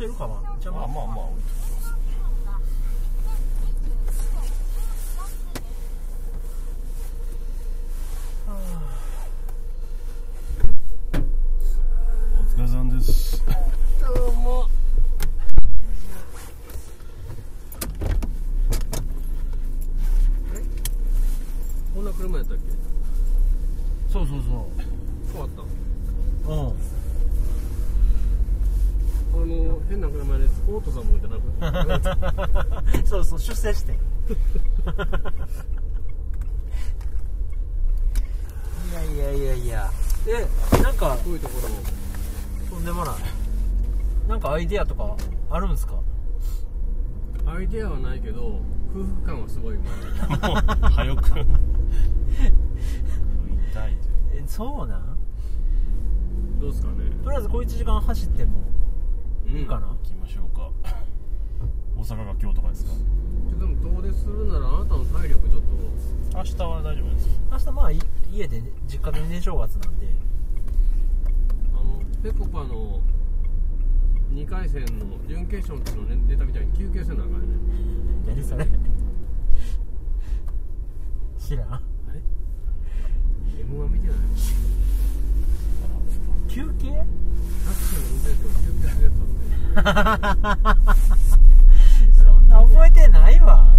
せるかな。じゃあまあ。まあまあ置いときますお疲れさんですどうもこんな車やったっけそうそう変わったそううんあの変な車でオートさんもじゃなくてそうそう出世して。いやいやいやいや。えなんかこういうところ？もとんでもない。なんかアイディアとかあるんですか？アイデアはないけど空腹感はすごいもう早く。食いたいえそうなん？どうですかね。とりあえず小1時間走ってもうんいいかな、うか大阪が今日とかですか？ちょでも遠出するならあなたの体力ちょっと。明日は大丈夫です。明日まあい家で、ね、実家で年正月なんで。あのぺこぱの2回戦の準決勝の時のネネタみたいに休憩せなあかんよね。何それ。知らん。あれ？m 1見てない？休憩？タクシーの運転手が休憩するやつあって 覚えてないわ。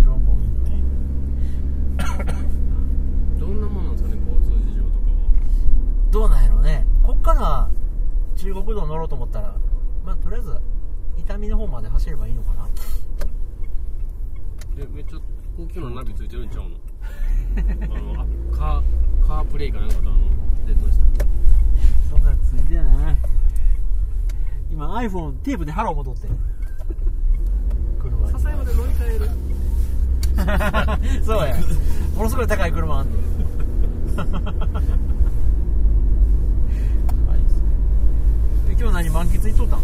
色も どんなもんなんですかね交通事情とかは。どうなんやろうね。こっから中国道乗ろうと思ったらまあとりあえず伊丹の方まで走ればいいのかな。えめっちゃ高級なナビついてるんちゃうの？あのあカーカープレイかなんかとあの出てました。そんなんついてない。今 iPhone テープでハロー戻ってる車に笹山で乗り換える。そうや。ものすごい高い車あんねん。は いで今日何満喫行っとったん？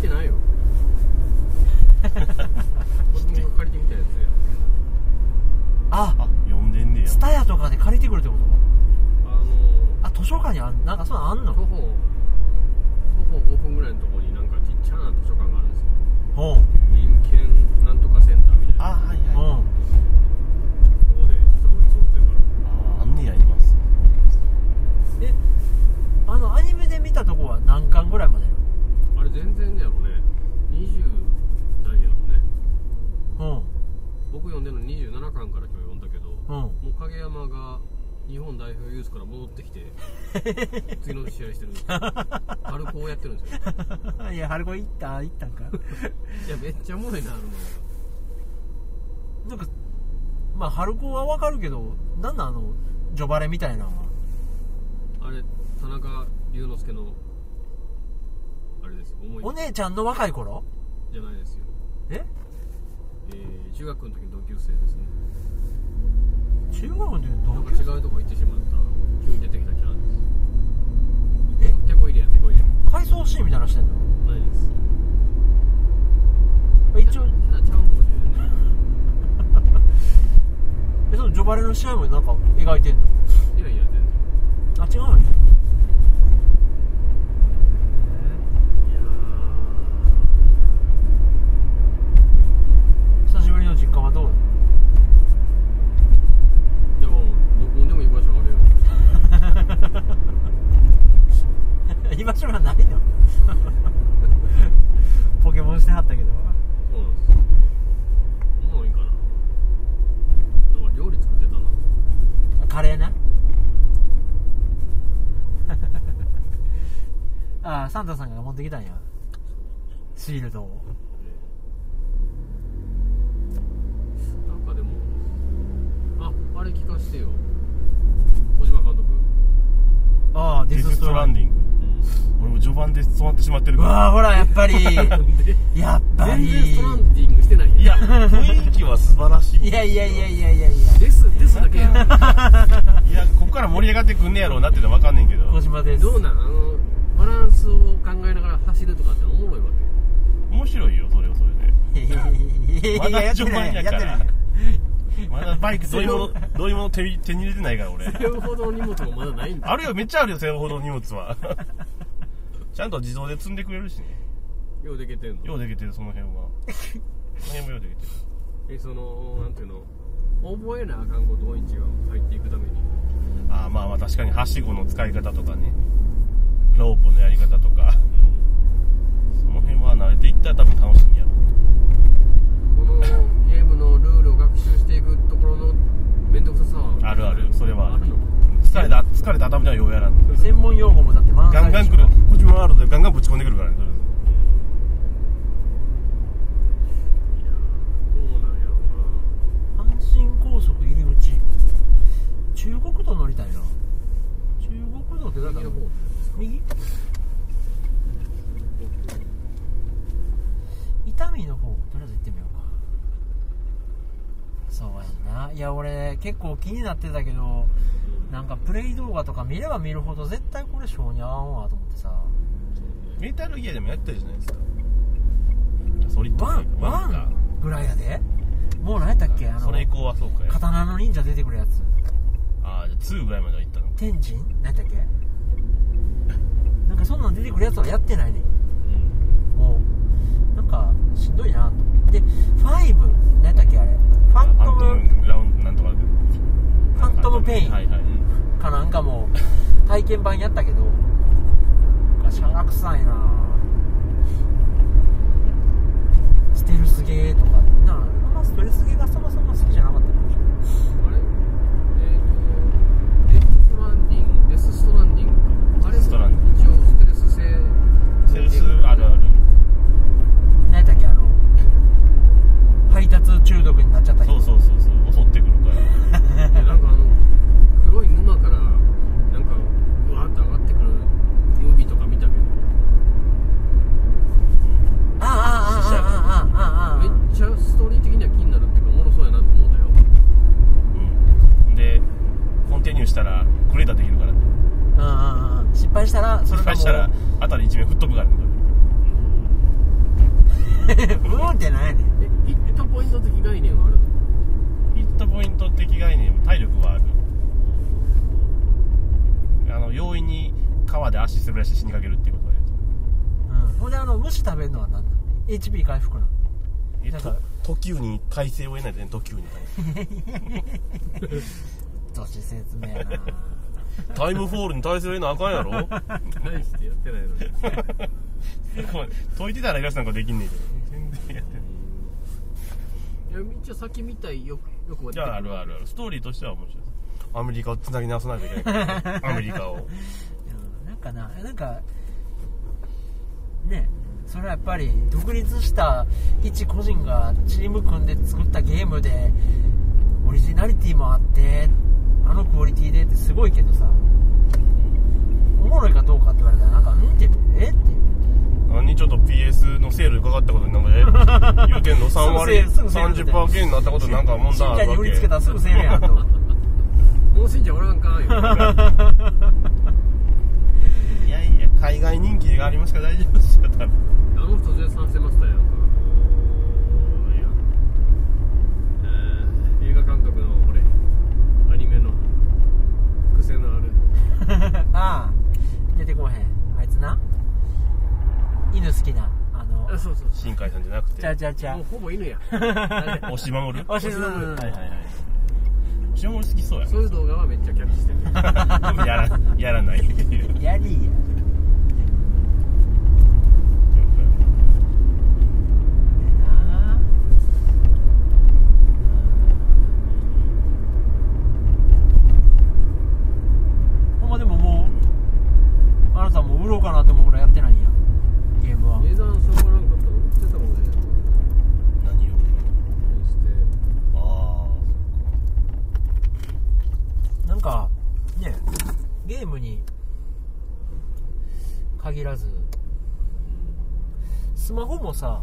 来てないよ。子供が借りてきたやつや。ああ呼んでんねや。スタヤとかで借りてくるってこと？ああ図書館にあんなんかそうあんの？の徒歩徒歩5分ぐらいのところになんかちっちゃな図書館があるんですよ。ほう人権なんとかセンターみたいなあはいはい。うん。ところで人が揃ってるからああんねやいます。えあのアニメで見たとこは何巻ぐらいまであれ全然やろね20代やろね。うん。僕読んでるの27巻から今日読んだけど、うん。もう影山が日本代表ユースから戻ってきて 次の試合してるんですよ。春高やってるんですよ。いや春子行った？行ったんか？いやめっちゃおもろいなあるのなんかまあ春子はわかるけどなんなんあのジョバレみたいなのは？あれ田中龍之介のあれですよ思いお姉ちゃんの若い頃？じゃないですよ、え？えー中学の時の同級生ですね。中学の時のなんか同級生違うとこ行ってしまった急に出てきたキャラですえ？手こ入れや手こ入れ回想シーンみたいなのしてんの？ないです。一応キャラちゃうんかもしれないえそのジョバレの試合もなんか描いてんの？いやいや全然。あ違うんや久しぶりの実家はどうーいやもうどこにでも居場所あるよ居場所がないのポケモンしてはったけどそうなんですよもういいかななんか料理作ってたなカレーなああサンタさんが持ってきたんや。シールドを。なんかでもああれ聞かしてよ。小島監督。ああデデスストランディングうん俺も序盤で止まってしまってるから。うわあほらやっぱり。やっぱ全り然ストランディングしてない。いや雰囲気は素晴らしい。いやいやいやいやいやいや。ですですだけやん。いやここから盛り上がってくんねやろうなってのは分かんねんけど。小島です。どうなのバランスを考えながら走るとかっておもろいわ面白いよそれはそれで。いまだ序盤やから。まだバイクどういうものどういうもの手に手に入れてないから俺。け背負うほどの荷物もまだないんだ。あるよめっちゃあるよ背負うほどの荷物は。ちゃんと自動で積んでくれるしね。ようできてんの？ようできてるその辺は。その辺もようできてる。えそのなんていうの？覚えなあかんことを一応入っていくために。ああまあまあ確かにはしごの使い方とかねロープのやり方とか。その辺は慣れていったら多分楽しいんやろ。このゲームのルールを学習していくところの面倒くささはあるある。それはある。の疲れた疲れた頭ではようやらん。専門用語もだって満載ガンガン来る。こっちもワールドでガンガンぶち込んでくるからねいやどうなんやろ阪神高速入り口。中国道乗りたいな。中国道ってだから右？の方右伊丹の方とりあえず行ってみようか。そうやんな。いや俺結構気になってたけどなんかプレイ動画とか見れば見るほど絶対これ性に合わんわと思ってさ。メタルギアでもやってるじゃないですか。ソリッドワンワかンぐらいやで。もう何やったっけ？あのそれ以降はそうか。や刀の忍者出てくるやつ。ああじゃあ2ぐらいまでは行ったのか。天神？何やったっけ？かそんなん出てくるやつはやってないねもうなんかしんどいなとで5何やったっけあれ。ファントファントムラウンドなんとかファントムペインかなんかも体験版やったけどシャラ臭いなステルスゲーとか。なあんまステルスゲーがそもそも好きじゃなかったなあれ？えーとデスストランディングデスストランディング。かあれ？もストランディ一応ステルス性吃他的特急にどし説明やな。タイムフォールに体制を得なあかんやろ？何してやってないのに。解いてたらイラストなんかできんねんけど。全然やってない。いや一応先見たいよよくじゃああるあるある。ストーリーとしては面白い。アメリカをつなぎ直さないといけないから、ね、アメリカをうんなんかななんかねそれはやっぱり独立した一個人がチーム組んで作ったゲームでオリジナリティもあってあのクオリティでってすごいけどさおもろいかどうかって言われたらなんかうんってえっていう。何ちょっと PS のセールかかったことになんかえ？言うてんの3割すぐセールすぐセール30%減になったことなんか問題信者に売りあるわけつけたらすぐせんやんと もう信者おらんかんよ 海外人気がありますか？ら大丈夫ですよ多分。あの人絶賛してましたよえー映画監督の俺アニメの癖のある。ああ出てこへん。あいつな？犬好きなあの。あそうそう新海さんじゃなくて。ちゃうちゃうちゃ。うもうほぼ犬や。押し守る？おしずはいはいはい。押し守る好きそうや。そういう動画はめっちゃキャッチしてる。やらやらないやりやなほんまでももうあなたも売ろうかなって思うぐらいやってないんやゲームは値段しょうがなかったら売ってたもんね何をしてあなんかねゲームに限らずスマホもさ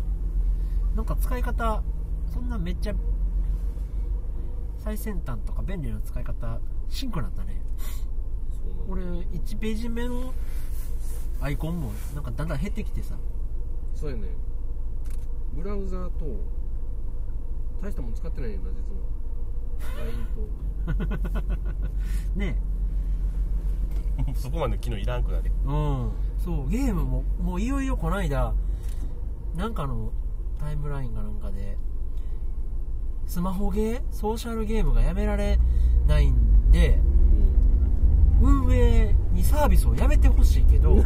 なんか使い方そんなめっちゃ最先端とか便利な使い方シンクなったね。俺1ページ目のアイコンもなんかだんだん減ってきてさ。そうやね。ブラウザーと大したもん使ってないよな実は。LINE と。ねあ そこまで昨日いらんくなる。うん。そうゲームももういよいよこないだなんかのタイムラインかなんかでスマホゲーソーシャルゲームがやめられないんで運営にサービスをやめてほしいけど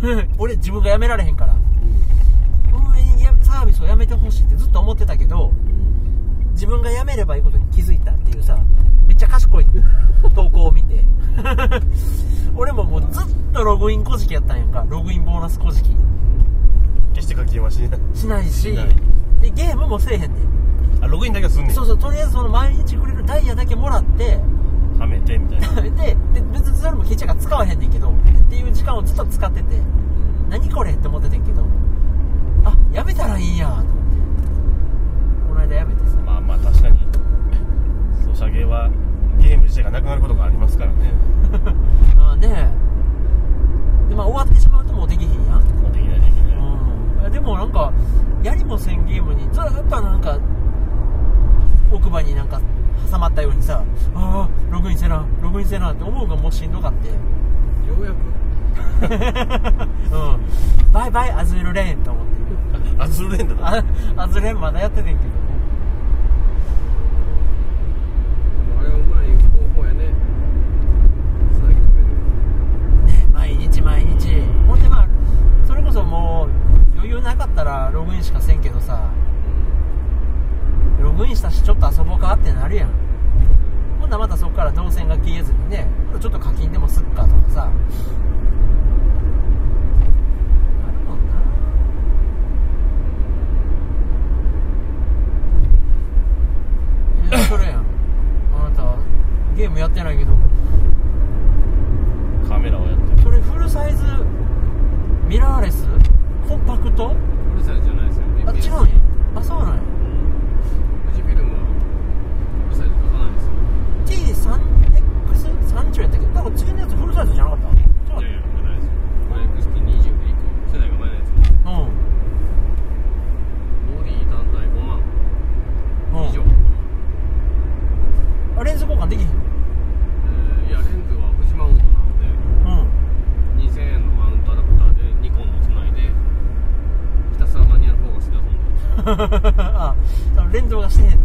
俺自分がやめられへんから運営にやサービスをやめてほしいってずっと思ってたけど自分がやめればいいことに気づいたっていうさめっちゃ賢い 投稿を見て俺ももうずっとログイン小じやったんやんかログインボーナス小じ決して課金はしないしない。しでゲームもせえへんねんあログインだけはすんねん。そうそうとりあえずその毎日くれるダイヤだけもらってはめてみたいな。でで別にそれもケチャが使わへんねんけどっていう時間をずっと使ってて何これって思っててんけどあやめたらいいんやと思って。この間やめてさ。まあまあ確かにソシャゲはゲーム自体がなくなることがありますからね。あね。えでまあ終わってしまうともうできひんやん。まあできないできない。うん。でもなんかやりもせんゲームにずっとなんか奥歯になんか挟まったようにさああログインせなログインせなって思うがもうしんどかって。ようやく。うん。バイバイアズールレーンと思って。あ アズルレンダだあアズールレーンまだやっててんけど。ねあれはうまい方法やね。つなぎ止めるね毎日毎日。ほんでまあそれこそもう余裕なかったらログインしかせんけどさログインしたしちょっと遊ぼうかってなるやん。ほんならまたそこから動線が消えずにねちょっと課金でもすっかとかさ。なるもんな。えそれやん。あなたゲームやってないけど。カメラをやってる。それフルサイズミラーレス？コンパクト？うるさいじゃないですよあ違う。あそうなんや富士フィルムはうるさいと書かないですよ T3X30 やったっけなんか次のやつフルサイズじゃなかった違ういやいやじゃないですよこれ XT20 で1個世代が前のやつうんボディ単体5万以上、うんあレンズ交換できひんえーいやレンズは富士マウントなのでうん2000円のマウントアダプターでニコンのつないでひたすらマニュアルフォーカスで遊んであその連動がしてへんね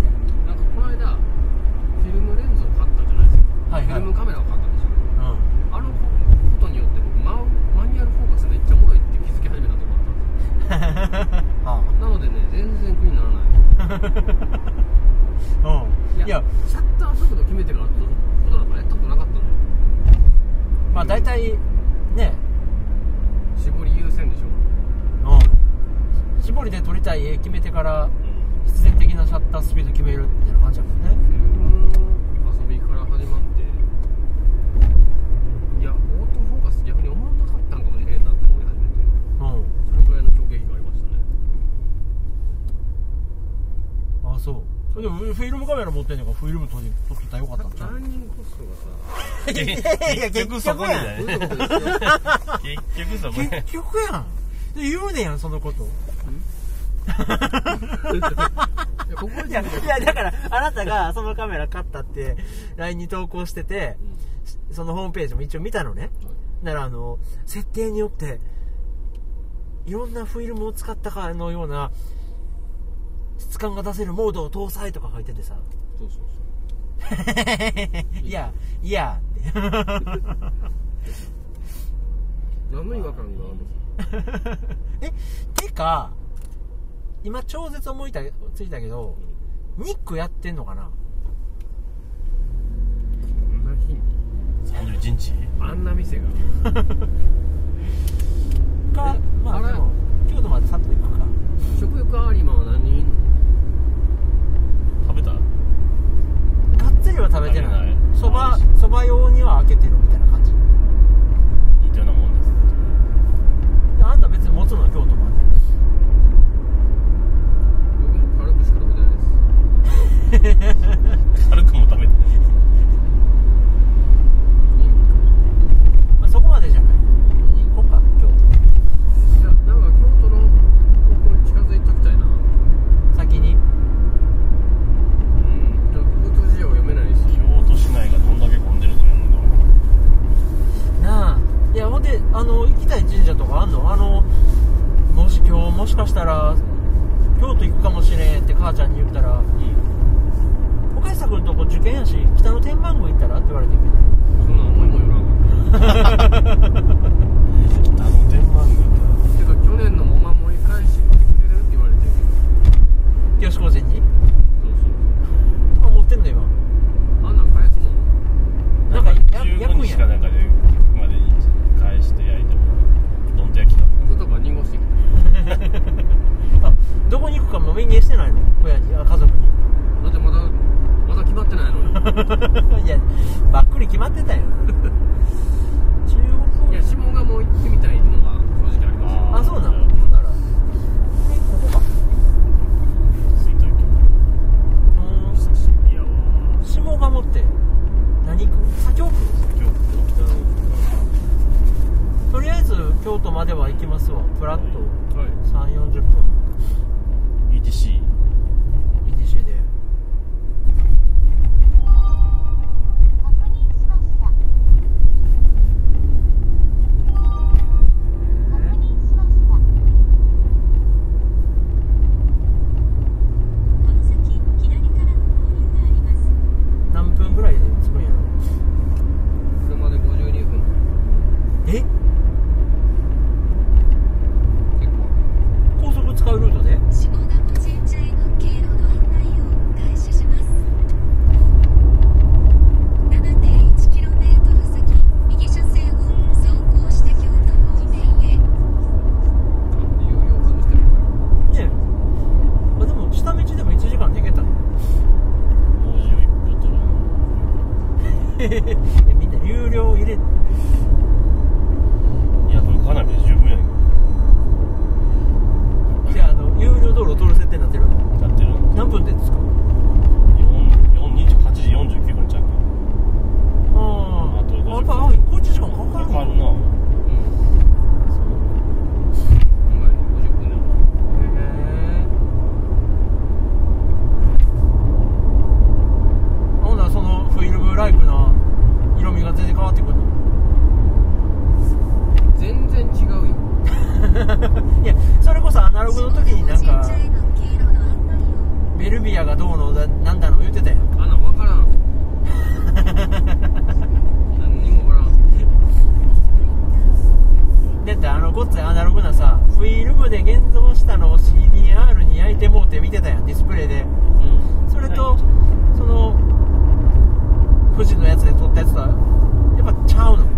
なんかこの間フィルムレンズを買ったじゃないですか、はいはいフィルムカメラを買ったんですよやうんあのことによって僕ママニュアルフォーカスめっちゃおもろいって気づき始めたと思ったんですあなのでね全然苦にならないうんいやシャッター速度決めてから撮ることなんかやったことなかったのよまあ大体ね絞り優先でしょうん絞りで撮りたい絵決めてから必然的なシャッタースピード決めるみたいな感じやもんねフィルムの遊びから始まっていやオートフォーカス逆に思わなかったんかもしれんなって思い始めてうんそれぐらいの衝撃がありましたねあそうでもフィルムカメラ持ってんねんからフィルム撮り撮ったらよかったんちゃうランニングコストがさいやいや結局そこにだね結局そこね結局やん。で言うねやんそのこと。いやいやいやだからあなたがそのカメラ買ったって LINE に投稿しててそのホームページも一応見たのね。だからあの設定によっていろんなフィルムを使ったかのような質感が出せるモードを搭載とか書いててさ。そうそうそう。いやいや 何の違和感があるのえてか今超絶思いたついたけどニックやってんのかな？こんな日に？31日？あんな店が。かえあれ？まあでも京都までさっと行くか。食欲アーリーマンは何人？いんの食べた？がっつりは食べてな食べないいそばそば用には開けてるみたいな感じ。似たようなもんです。であんた別に持つの京都まで僕も軽くしか食べてないです。軽くも食べてあの行きたい神社とかあんの？あのもし今日もしかしたら京都行くかもしれんって母ちゃんに言ったら「いい岡下君とこ受験やし北の天満宮行ったら?」って言われてんけど。そんな思いもよらんわ。北の天満宮。てか去年のお守り返しってきてるって言われてるよしこに。どこに行くかもメニしてないの親にあ家族に。だってまだまだ決まってないのよ いやばっくり決まってたよ。ナログの時になんかベルビアがどうのだなんだの言ってたやん。あんな分からん。何にも分からん。だってあのごっついアナログなさフィルムで現像したのを CDR に焼いてもうて見てたやんディスプレイで、うん、それと、はい、その富士のやつで撮ったやつとはやっぱちゃうの。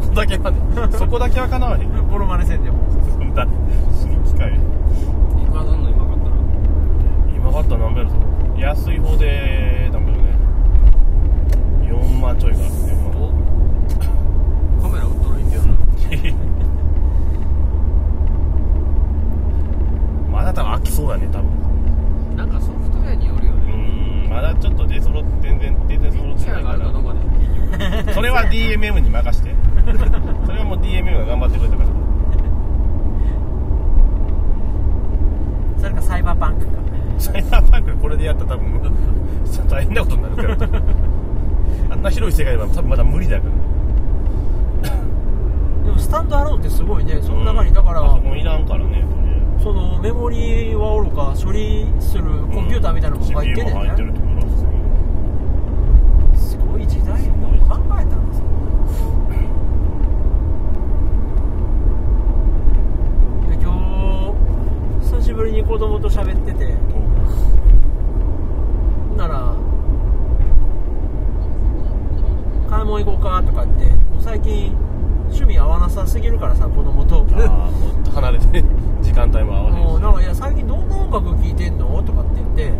そこだけはね。そこだけはかなわへんモノマネせんでも。処理するコンピューターみたいなのも入ってんねるんすごい時代よく考えたんですよで今日久しぶりに子供と喋っててほんなら買い物行こうかとかってもう最近趣味合わなさすぎるからさ子供とああもっと離れて時間帯も合わへんしもうなんかいや最近どんな音楽聴いてんのとかって言ってうん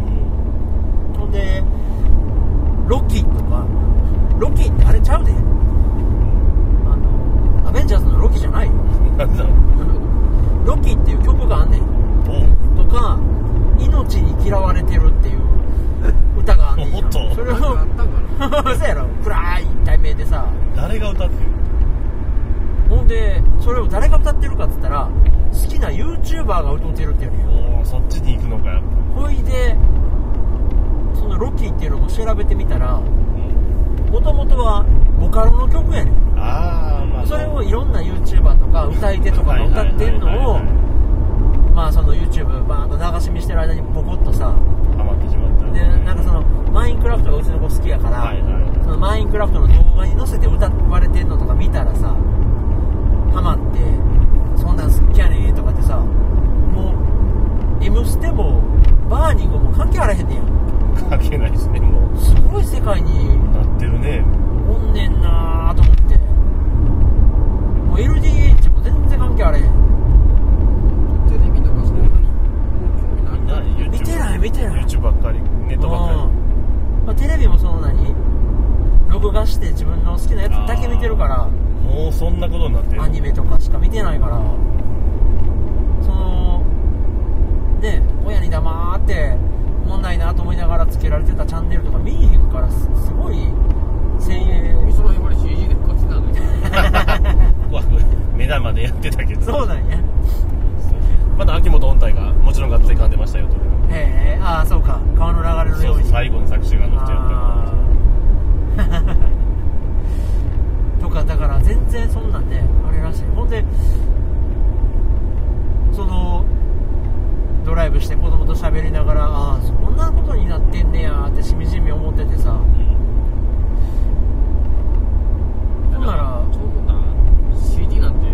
ほんでロッキーとかロッキーってあれちゃうであのアベンジャーズのロッキーじゃないよなんだロッキーっていう曲があんねんおとか命に嫌われてるっていう歌があんねんやおっとそれをなんかあったんかなそうやろ暗い題名でさ誰が歌ってるほんでそれを誰が歌ってるかっつったら好きな YouTuber が歌ってるって言うねん。おおそっちに行くのか。ほいでそのロッキーっていうのも調べてみたらうん。もともとはボカロの曲やねん。ああまあそれをいろんな YouTuber とか歌い手とかが歌ってんのをまあその YouTube バーンと流し見してる間にポコッとさハマってしまった。でなんかそのマインクラフトがうちの子好きやから、はいはいそのマインクラフトの動画に乗せて歌われてんのとか見たらさハマってそんなん好きやねんとかってさもう「M ステ」もバーニングも関係あらへんねや。関係ないですねもすごい世界にうなってるね。おんねんなと思って。もう LDH も全然関係あれへん。テレビとかそんなにもう興味ないな見てない見てない。YouTube ばっかりネットばっかうん。まあ、テレビもその何？録画して自分の好きなやつだけ見てるから。りもうそんなことになってる。アニメとかしか見てないからそのね親に黙っておもんないなと思いながらつけられてたチャンネルとか見に行くからすすごい声優その辺まで CG でこっちなんだよわ目玉でやってたけど。そうなんや。まだ秋元音体がもちろんがっつり噛んでましたよと。へえああそうか。川の流れのように。最後の作詞が乗ってやった とかだから全然そんなんねあれらしい。ほんでそのドライブして子供と喋りながらああそんなことになってんねやってしみじみ思っててさ。ほん。ならそう思ったら CD なんて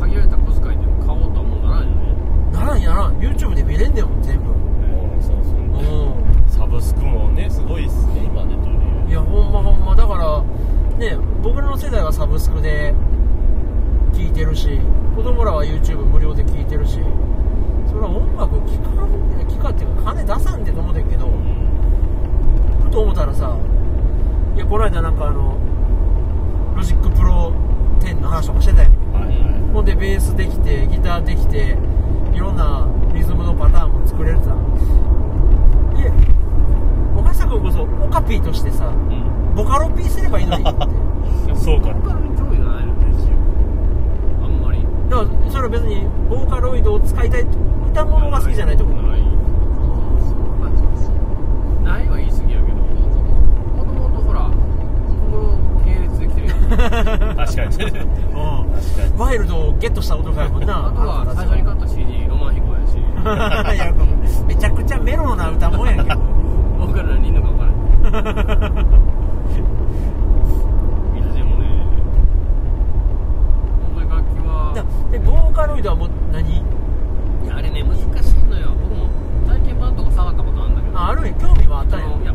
限られた小遣いで買おうとはもうならんよね。ならんやらん YouTube で見れんねんもん全部。もうそうそう。うサブスクもねすごいっすね今ねとりんいやほんまほんま。だからね僕らの世代はサブスクで聞いてるし子供らは YouTube 無料で聞いてるしそれは音楽聴かん聴かっていうか金出さんでと思うてんけどふと思ったらさいやこの間なんかあの Logic Pro 10の話とかしてたよはいはい。ほんでベースできてギターできていろんなリズムのパターンも作れるさえ岡下君こそオカ P としてさボカロ P すればいいのにって。い やそうか。ボーカルに興味がないのあんまり。だからそれは別にボーカロイドを使いたい歌物が好きじゃないと思うない。まあないは言い過ぎやけどもともとほらこの系列できてるやん確かに。確かにワイルドをゲットした男やもんな。あとは最初に買った CD ロマンヒコやし。いやめちゃくちゃメロな歌もんやけど。ボーカル何人のか分からん。いつでもね本当に楽器は。だでボーカロイドはもう何？いやあれね難しいのよ。僕も体験版とか触ったことあるんだけど。ああるんや。興味はあったんや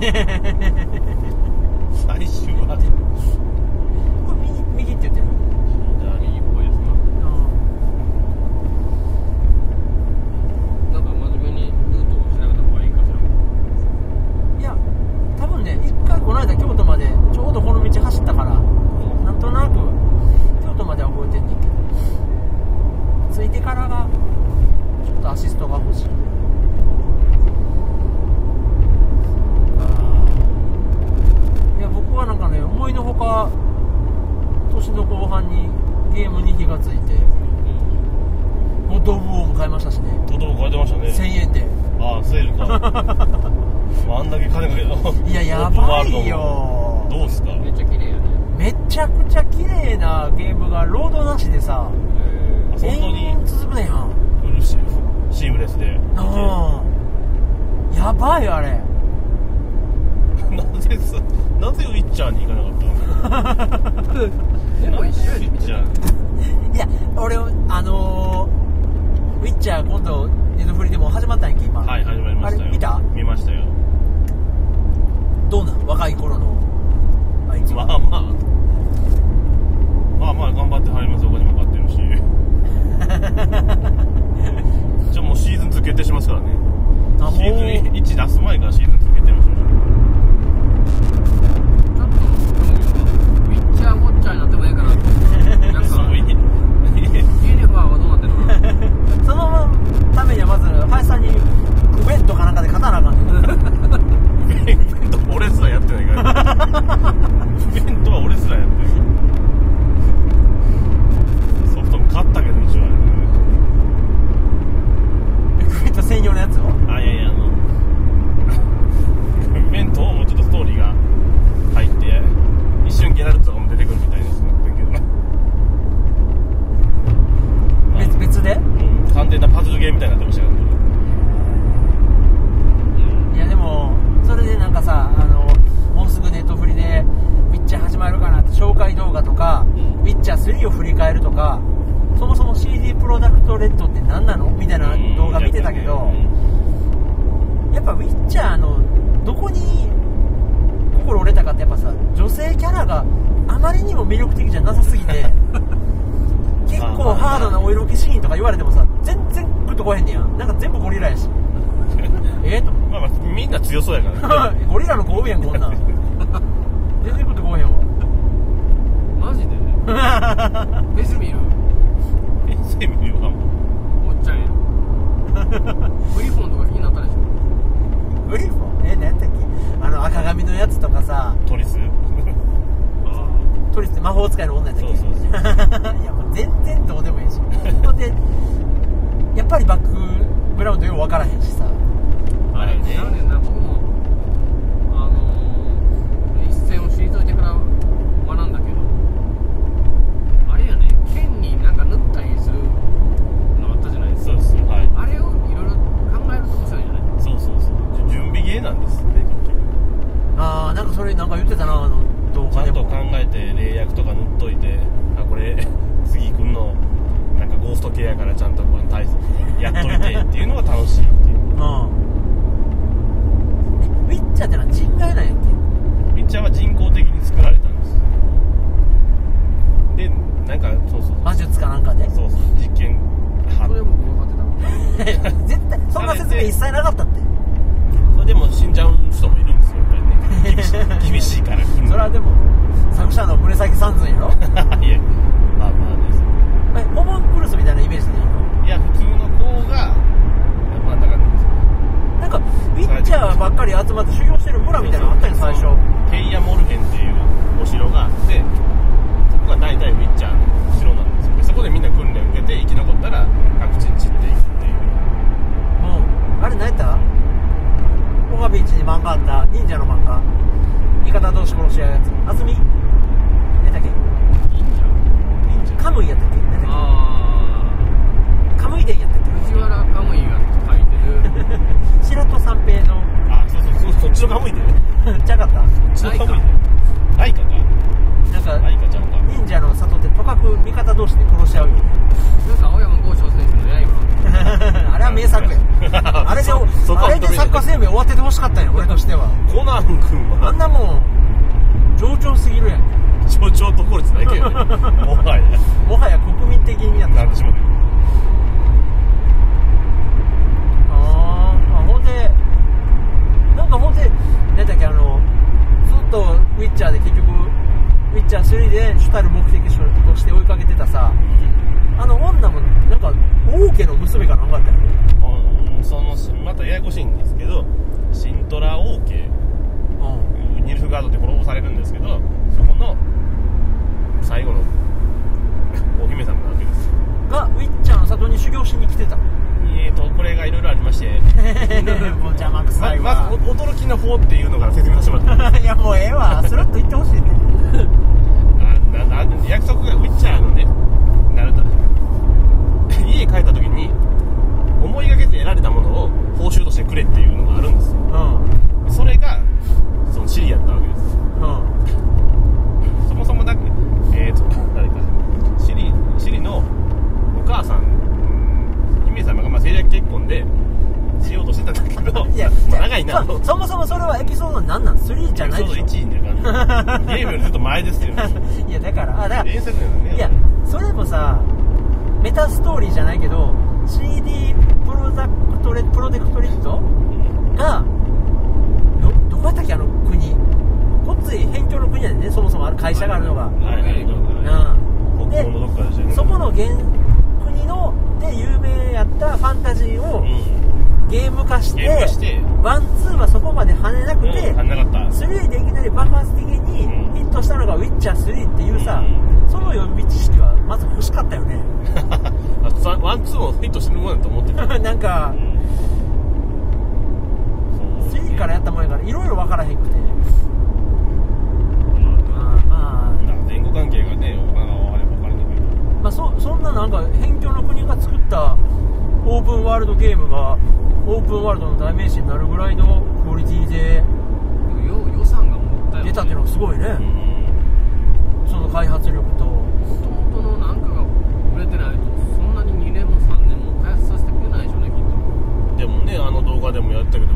最終話れなんか言ってたなあの動ちゃんと考えて霊薬とか塗っといてあこれ 次来んのなんかゴースト系やからちゃんとこの対やっといてっていうのが楽しいっていう。うん。えウィッチャーってのは人外なんやっピッチャーは人工的に作られたんです。でなんかそうそうけ魔術かなんかで。そうそう実験。はそれも分かってた 絶対そんな説明一切なかったってでも死んじゃう人もいるんですよやっぱりね。厳しい厳しいから。それはでも作者の宗崎三寸 やろいえまあまあですえホモンクルスみたいなイメージでいいの？いや普通の子が真ん中なんですよなんかウィッチャーばっかり集まって修行してる村みたいなのあったよ最初。ケイヤ・モルヘンっていうお城があってそこが大体ウィッチャーの城なんですよ。でそこでみんな訓練を受けて生き残ったら各地に散っていくっていう。もうあれ何やった？オガビーチに漫画あった。忍者の漫画。味方同士殺し合うやつ。あずみ。何だっけ？いいんじゃんカムイやったっけ？何だっあけカムイ伝やったっあ藤原カムイが書いてる。け 白戸三平の。あそうそうそうそっちのが向いてるちゃかった。そっちのが向いてるライカか。なんかライカちゃんか。忍者の里ってとかく味方同士で殺し合うよ。なんか青山剛昌選手の刃 あれは名作や。あれであれで作家生命終わっててほしかったんよ俺としては。コナン君は。あんなもん上々すぎるやん。象徴ところつないけどね。もはや。もはや国民的にやった。なんでしもあーあほんでなんかほんで何だっけあのずっとウィッチャーで結局ウィッチャー3で主たる目的として追いかけてたさあの女もなんか王家の娘かなんかあったよね。うんそのまたややこしいんですけどシントラ王家。うん。ニルフガードって滅ぼされるんですけどそこの最後のお姫様なわけです。がウィッチャーの里に修行しに来てた。のえーとこれがいろいろありまして。もう邪魔くさまいわまずお驚きの方っていうのから説明させてもらってい やもうええわ。スルッと言ってほしいね。あなな約束がウィッチャーのねなると家帰った時に思いがけて得られたものを報酬としてくれっていうのがあるんですよ。うん。それがそのシリやったわけです。うん。そもそもだけえーと誰かシリシリのお母さんうん姫様がまあ政略結婚でしようとしてたんだけどいやまあ長いな。そそもそもそれはエピソード何なん ?3 じゃないでしょ。エピソード1位だからゲームよりずっと前ですよ。いやだからあだからね。いやそれもさメタストーリーじゃないけど CD プロダクトレプロデクトリットがどどこやったっけあの国。こっつい辺境の国やねそもそもある会社があるのが。うん。でそこの原国ので有名やったファンタジーをうん。ゲーム化して,、 one two はそこまで跳ねなくて、うん、足んなかった。3でいきなり爆発的にうん。ヒットしたのが「ウィッチャー3」っていうさ、うその予備知識はまず欲しかったよね。one two もヒットしてるもんだと思ってた、なんかそう3からやったもんやからいろいろ分からへんくて。ままあ。まあ。前後関係がね分から分かれば分かるんだけど。あ、まあ、そそんななんか辺境の国が作ったオープンワールドゲームがオープンワールドの代名詞になるぐらいのクオリティでよ予算がもったい出たっていうのがすごいね、うん。その開発力ともともとのなんかが売れてないとそんなに2年も3年も開発させてくれないでしょうねきっと。でもねあの動画でもやったけど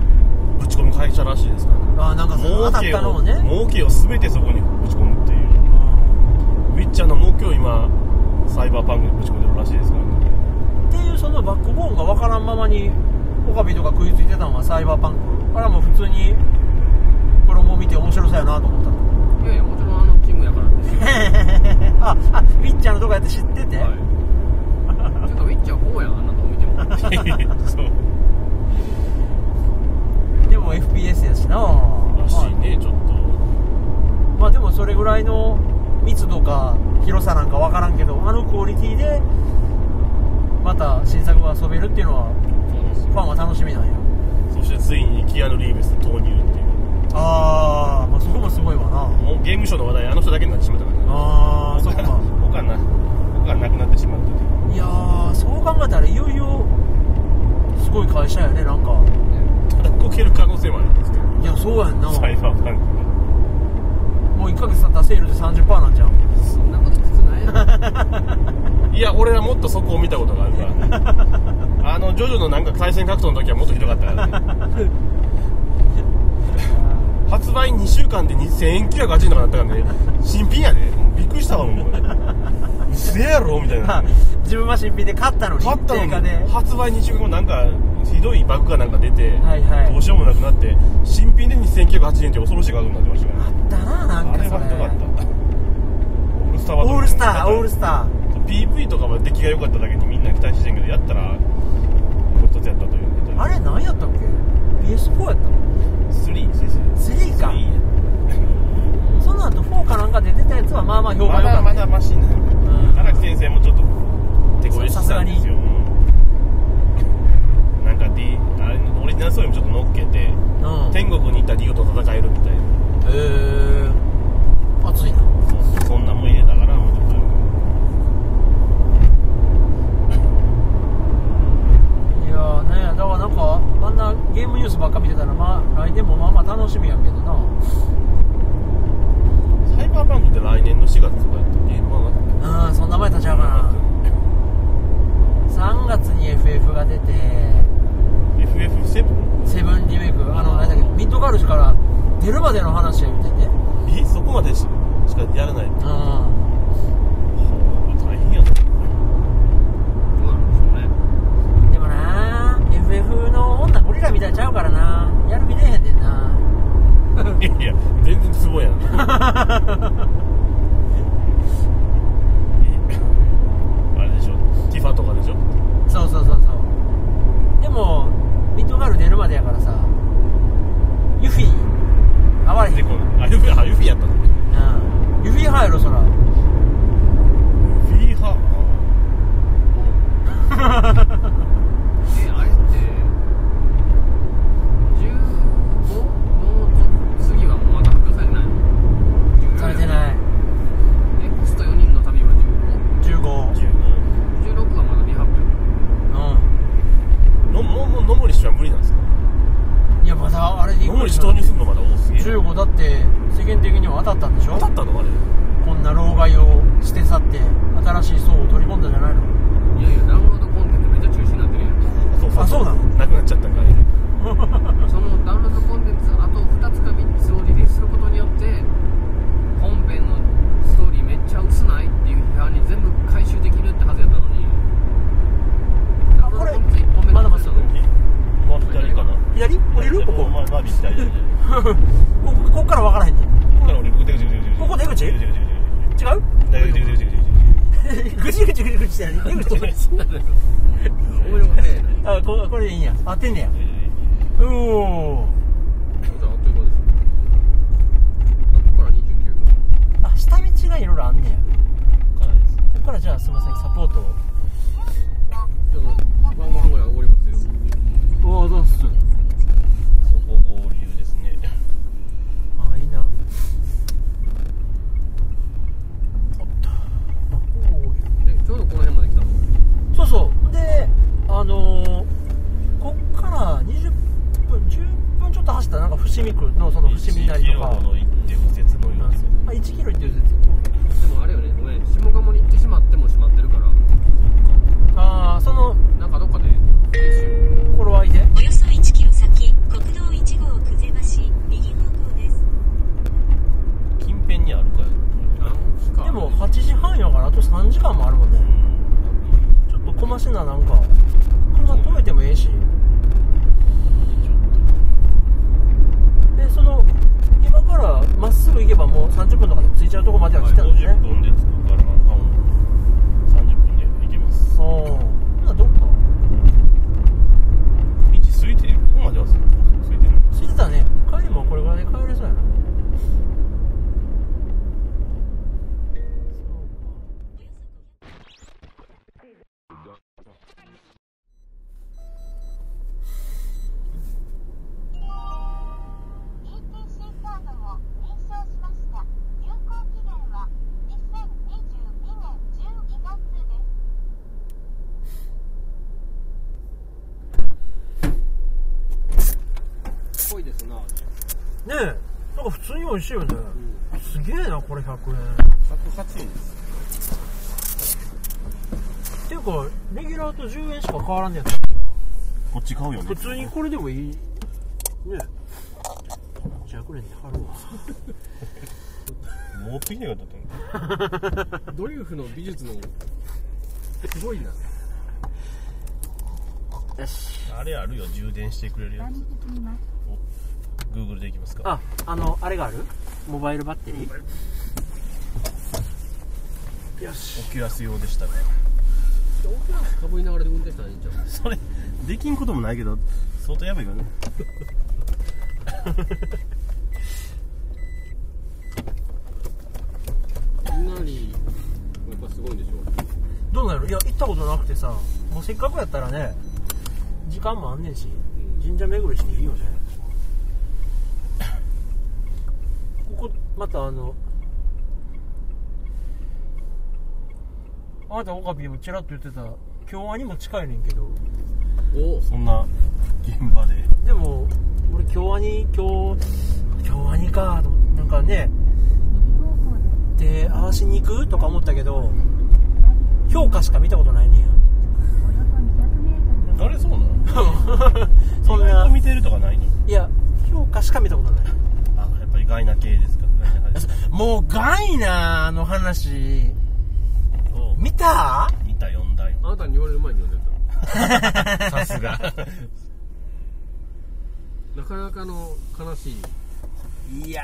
ぶち込む会社らしいですから。ああなんかその当たっ儲けをたのをね儲けを全てそこにぶち込むっていう。うん。ウィッチャーの儲けを今サイバーパンクにぶち込んでるらしいですからね。っていうそのバックボーンが分からんままにオカビとか食いついてたのはサイバーパンク。あれはもう普通にプロモ見て面白そうやなと思った。いやいやもちろんムやからですよ。ああウィッチャーのとこやって知ってて、はい。ちょっとウィッチャーこうやんあんなとこ見ても そう。でも FPS やしな。らしいねちょっと。まあでもそれぐらいの密度か広さなんか分からんけどあのクオリティでまた新作が遊べるっていうのはファンは楽しみなんや。そしてついにキアヌ・リーブス投入っていうああ、まあ、そこもすごいわな。もうゲームショーの話題あの人だけになってしまったから。ねああそっか。他な他なくなってしまったといやーそう考えたらいよいよすごい会社やねなんか。ただ動ける可能性もあるんですけど。いやそうやんな。サイバーパンクセールで30%なんじゃん。そんなこと普通な いやろいや俺はもっとそこを見たことがあるから。あのジョジョのなんか対戦格闘の時はもっとひどかったからね発売2週間で2980円とかなったからね新品やで、びっくりしたわもううせやろみたいな。自分は新品で買ったのに買ったのに発売2週間後なんかひどいバグかなんか出て、はいはい。どうしようもなくなって新品で2980円って恐ろしい額になってました。からだななんかそれ。はひどかった。オールスターバトルオールスターオールスター。PV とかは出来が良かっただけにみんな期待してんけどやったら一つやったというあれ何やったっけ？PS4 やったの？3 3か3その後4かなんかで出たやつはまあまあ評ま判良かった。だまだマシなうん。荒木先生もちょっと手こ入れしてたんですようん。なんか、D、あれオリジナルストーリーもちょっと乗っけてうん。天国に行ったらリオと戦えるみたいな。へえ熱いなそそんなんも入れたからもうちょっといやーね。だからなんかあんなゲームニュースばっか見てたらまあ来年もまあまあ楽しみやけどな。サイバーバンクって来年の4月とかやったゲームはなか。うんそんな前立ち上がらん3月に FF が出て FF7? セブンリメイクあの何だっけ？ミッドガルシュから出るまでの話やみたいでえそこまでししかやらないうん大変やなどうなんでしょうねでもな FF の女ゴリラみたいちゃうからな。やる気出えへんねんな。いやいや全然ツボやん。え あれでしょ？ティファとかでしょ？そうそうそうそう。でもミッドガル出るまでやからさユフィ会われへん。ユフィあユフィやったのうん。ユフィ入ろそら。フィー美味しいよね、すげえなこれ100円。108円ですっていうかレギュラーと10円しか変わらんねやっこっち買うよね。普通にこれでもいい。ね。100円で貼るわ。持ってきてよかったって。ドリフの美術のすごいな。よしあれあるよ充電してくれるやつ Google でいきますか。ああのあれがある？モバイルバッテリー？よし。オキュラス用でしたね大きなかぶりながらで運転したらいいんじゃんそれできんこともないけど相当やばいよね。なにやっぱすごいんでしょどうなる？いや行ったことなくてさもうせっかくやったらね時間もあんねんし神社巡りしていいよねここまたあのあなたオカピーもちらっと言ってた京アニも近いねんけど。おそんな現場で。でも俺京アニ京京アニかとなんかねで合わしに行くとか思ったけど評価しか見たことないねんや。誰そうなの？そんな。見てるとかないの？いや評価しか見たことない。あやっぱりガイナ系ですかもうガイナーの話。お見た？見た読んだよ。あなたに言われる前に読んでさすが。た なかなかの悲しい。いや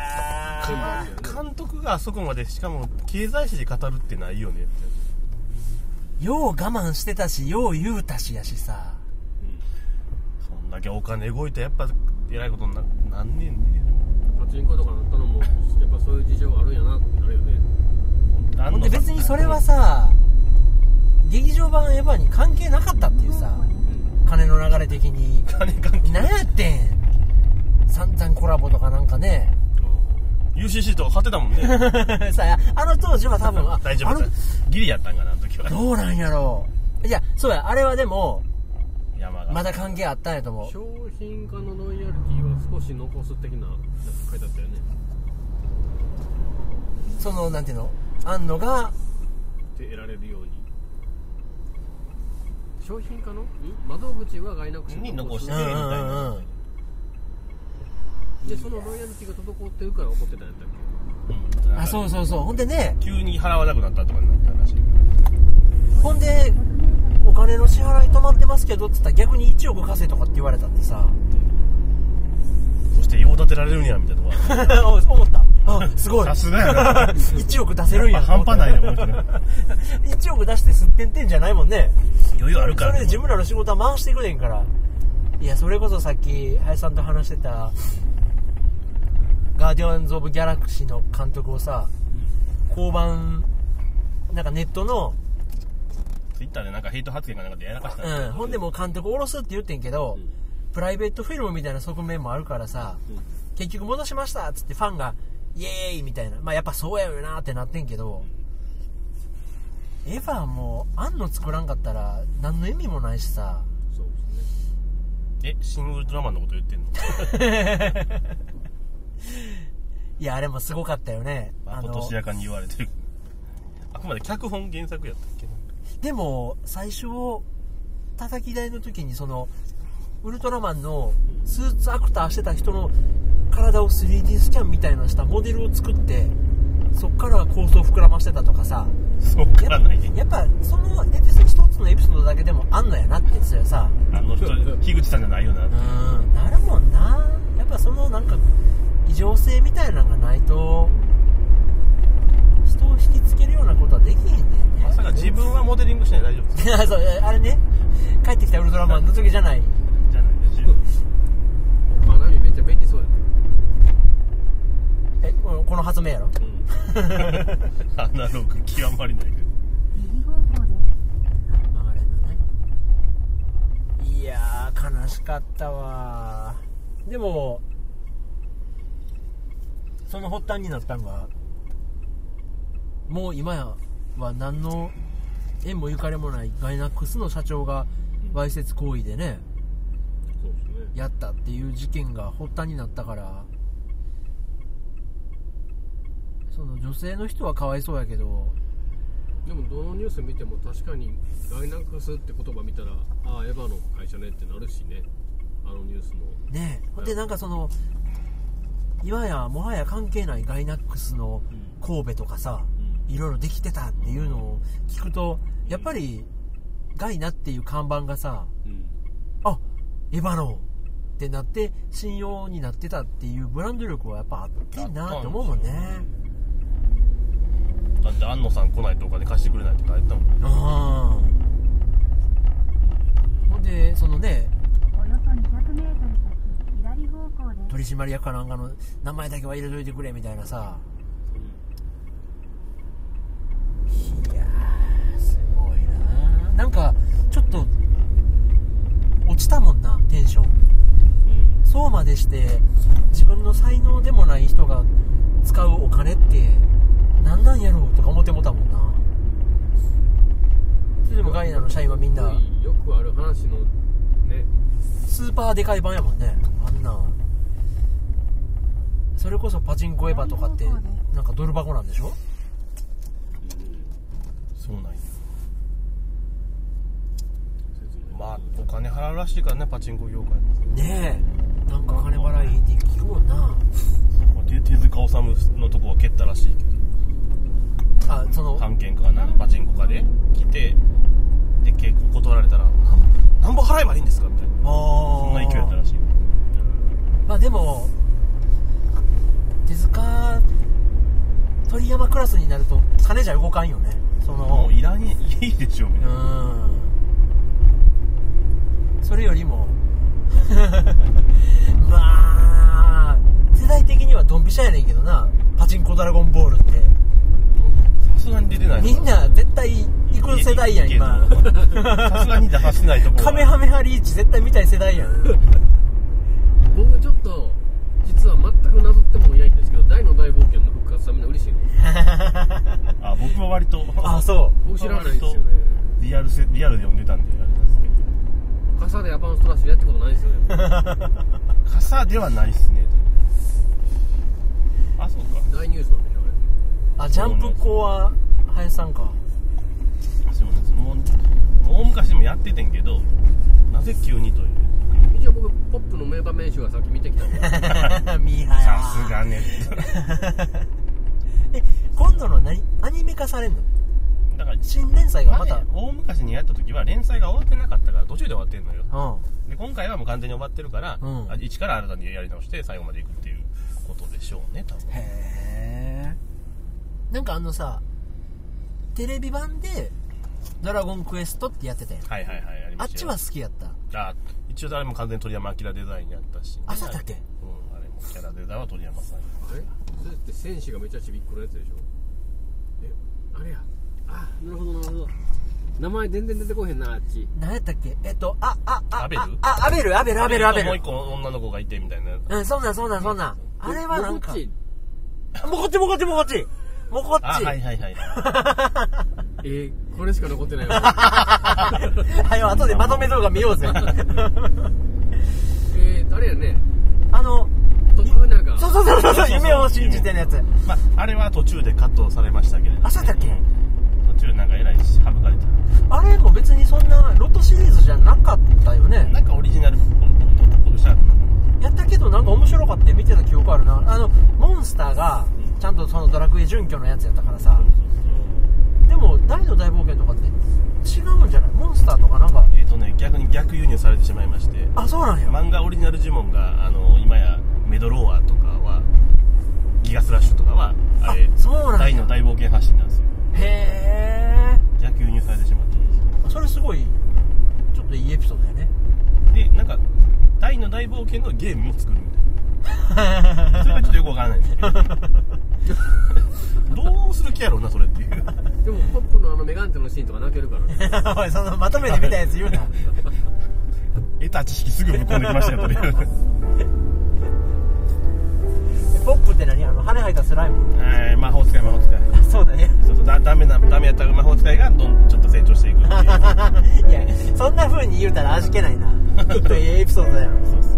ー監督があそこまでしかも経済誌で語るってないよねって。よう我慢してたしよう言うたしやしさ。そんだけお金動いてやっぱえらいことにななんねんね。パチンコとかなったのもやっぱそういう事情があるんやなってなるよね。ほほんで別にそれはさ劇場版エヴァに関係なかったっていうさ金の流れ的に。金関係。何やってん。散々コラボとかなんかね。UCC とか買ってたもんね。さあの当時は多分あ 大丈夫ギリやったんかなあの時は。どうなんやろう。いやそうや。あれはでもまだ関係あったんやと思う。商品化のロイヤ少し残す的なやつ書いてあったよね。そのなんていうの？あんのがで得られるように。商品化の？ん？窓口は外なくしに残してうんうみたいん。うんなうん。でそのロイヤリティが滞ってるから怒ってたんやったっうん。あそうそうそう。ほんでね急に払わなくなったとかになったらしいほんでお金の支払い止まってますけどって言ったら逆に1億貸せとかって言われたってさそして用立てられるんやみたいなとこお 思った。あすごい。さすがやな。1億出せるんや。半端ないねこの人。ね1億出してすってんてんじゃないもんね。余裕あるから。それで自分らの仕事は回してくれんから。いやそれこそさっき林さんと話してたガーディアンズ・オブ・ギャラクシーの監督をさ交番なんかネットのツイッターでなんかヘイト発言がなんかでやらかしたんうん、ほんでもう監督降ろすって言ってんけど、うんプライベートフィルムみたいな側面もあるからさ、結局戻しましたっつってファンがイエーイみたいな。まあやっぱそうやよなってなってんけど、エヴァもうあんの作らんかったら何の意味もないしさ。そうですね。えシン・ウルトラマンのこと言ってんの？いやあれもすごかったよね。あのまことしやかに言われてる。あくまで脚本原作やったっけでも最初叩き台の時にそのウルトラマンのスーツアクターしてた人の体を 3D スキャンみたいなのしたモデルを作ってそっから構想膨らましてたとかさ。そうからないね。やっぱそのエピソード一つのエピソードだけでもあんのやなってそれさ。あの人樋口さんじゃないよな。うんなるもんな。やっぱそのなんか異常性みたいなのがないと人を引きつけるようなことはできへんねんね。まさか自分はモデリングしないで大丈夫 そうあれね。帰ってきたウルトラマンの時じゃないです花火めっちゃ便利そうやえこの発明やろ。アナログ極まりないけど。右方向で。す。曲がれんのねいやー悲しかったわでもその発端になったんがもう今やは何の縁もゆかりもないガイナックスの社長がわいせつ行為でねそうね。やったっていう事件が発端になったからそその女性の人はかわいそうやけど。でもどのニュース見ても確かにガイナックスって言葉見たらああエヴァの会社ねってなるしね。あのニュースもねほんでなんかその今やもはや関係ないガイナックスの神戸とかさいろいろできてたっていうのを聞くとやっぱりガイナっていう看板がさうん。あエヴァのってなって信用になってたっていうブランド力はやっぱあってんなって思うもんねだって安野さん来ないとお金貸してくれないって書いてたもんね。あほんでそのねおよそ200メートル先左方向です。取締役かなんかの名前だけは入れといてくれみたいなさ。いやーすごいななんかちょっと落ちたもんなテンション。そうまでして自分の才能でもない人が使うお金って何なんやろうとか思ってもたもんなそれでもガイナの社員はみんなよくある話のね。スーパーでかい版やもんね。あんな。それこそパチンコエヴァとかってなんかドル箱なんでしょ？そうなんや。まあお金払うらしいからねパチンコ業界ねえ。なんか金払いって聞くもんな。手手塚治虫のとこは蹴ったらしいけど。あその関係かなんかパチンコかで。来てで結構断られたら「なんぼ払えばいいんですか?」みたいなそんな勢いだったらしい。まあでも手塚鳥山クラスになると金じゃ動かんよね。そものういらんいいでしょみたいな。うん。それよりも まあ世代的にはドンピシャやねんけどな。パチンコドラゴンボールって。さすがに出てないみんな絶対行く世代やん今。どさすがに出させないとこカメハメハリーチ絶対見たい世代やん。僕ちょっと実は全くなぞってもいないんですけど大の大冒険の復活はみんな嬉しいの。あ僕は割とあそ僕知らないですよね。リアルせリアルで読んでたんであれなんですけど。傘でアバンストラッシュやったことないですよね。傘ではないっすね。あそうか。大ニュースなんであジャンプ校は林さんか。そうなんです。もう大昔でもやっててんけどなぜ急にという。一応僕ポップの名場面集はさっき見てきたんで。ミーハヤさすがね。え今度の何？アニメ化されんの？だから新連載がまた、前大昔にやった時は連載が終わってなかったから途中で終わってんのよ。うん。で今回はもう完全に終わってるから、うん。あ一から新たにやり直して最後までいくっていうことでしょうね多分。へえんかあのさテレビ版で「ドラゴンクエスト」ってやってたやん。はいはいはいありましたよ。あっちは好きやった。あ一応あれも完全に鳥山明デザインやったし、あそうだっけ？うんあれもキャラデザは鳥山さんあれそれって戦士がめちゃちびっこのやつでしょ？えあれや。あなるほどなるほど。名前全然出てこへんなあっち。何やったっけ？えっとあああアベル？ああアベル？アベルアベルアベルもう一個女の子がいてみたいなうんそんなんそんなんそんなん。あれはなんか。僕っち？もうこっちもうこっちもうこっちもうこっち。あはいはいはい えー、これしか残ってないわ。はい後でまとめ動画見ようぜ。えー、あれやねあの徳永。そうそうそうそう夢を信じてのやつ。まあ、あれは途中でカットされましたけれど、あそうだっけ？途中なんかえらい省かれた。あれも別にそんなロトシリーズじゃなかったよね。なんかオリジナルっぽくしたやったけどなんか面白かって見てた記憶あるな。あのモンスターがちゃんとそのドラクエ準拠のやつやったからさ。でも大の大冒険とかって違うんじゃない？モンスターとかなんか。えっ、とね逆に逆輸入されてしまいまして。あそうなんや。漫画オリジナル呪文があの今やメドローアとかはギガスラッシュとかはあれあそうなんや。大の大冒険発信なんですよへ逆輸入されてしまった。んですよえそれすごいちょっといいエピソードやね。でなんか大の大冒険のゲームも作るみたいな。それがちょっとよくわからないんですけど どうする気やろうなそれっていう。でもポップのあのメガンテのシーンとか泣けるからね。おいそのまとめて見たやつ言うな。得た知識すぐぶっ込んできましたよとりあえず。ポップって何？あの羽生えたスライム。はい魔法使い魔法使い。あそうだね。そうそうだダメなダメやった魔法使いがどんちょっと成長していくっていう。いやそんな風に言うたら味気ないな。き っといいエピソードだよ。そうそう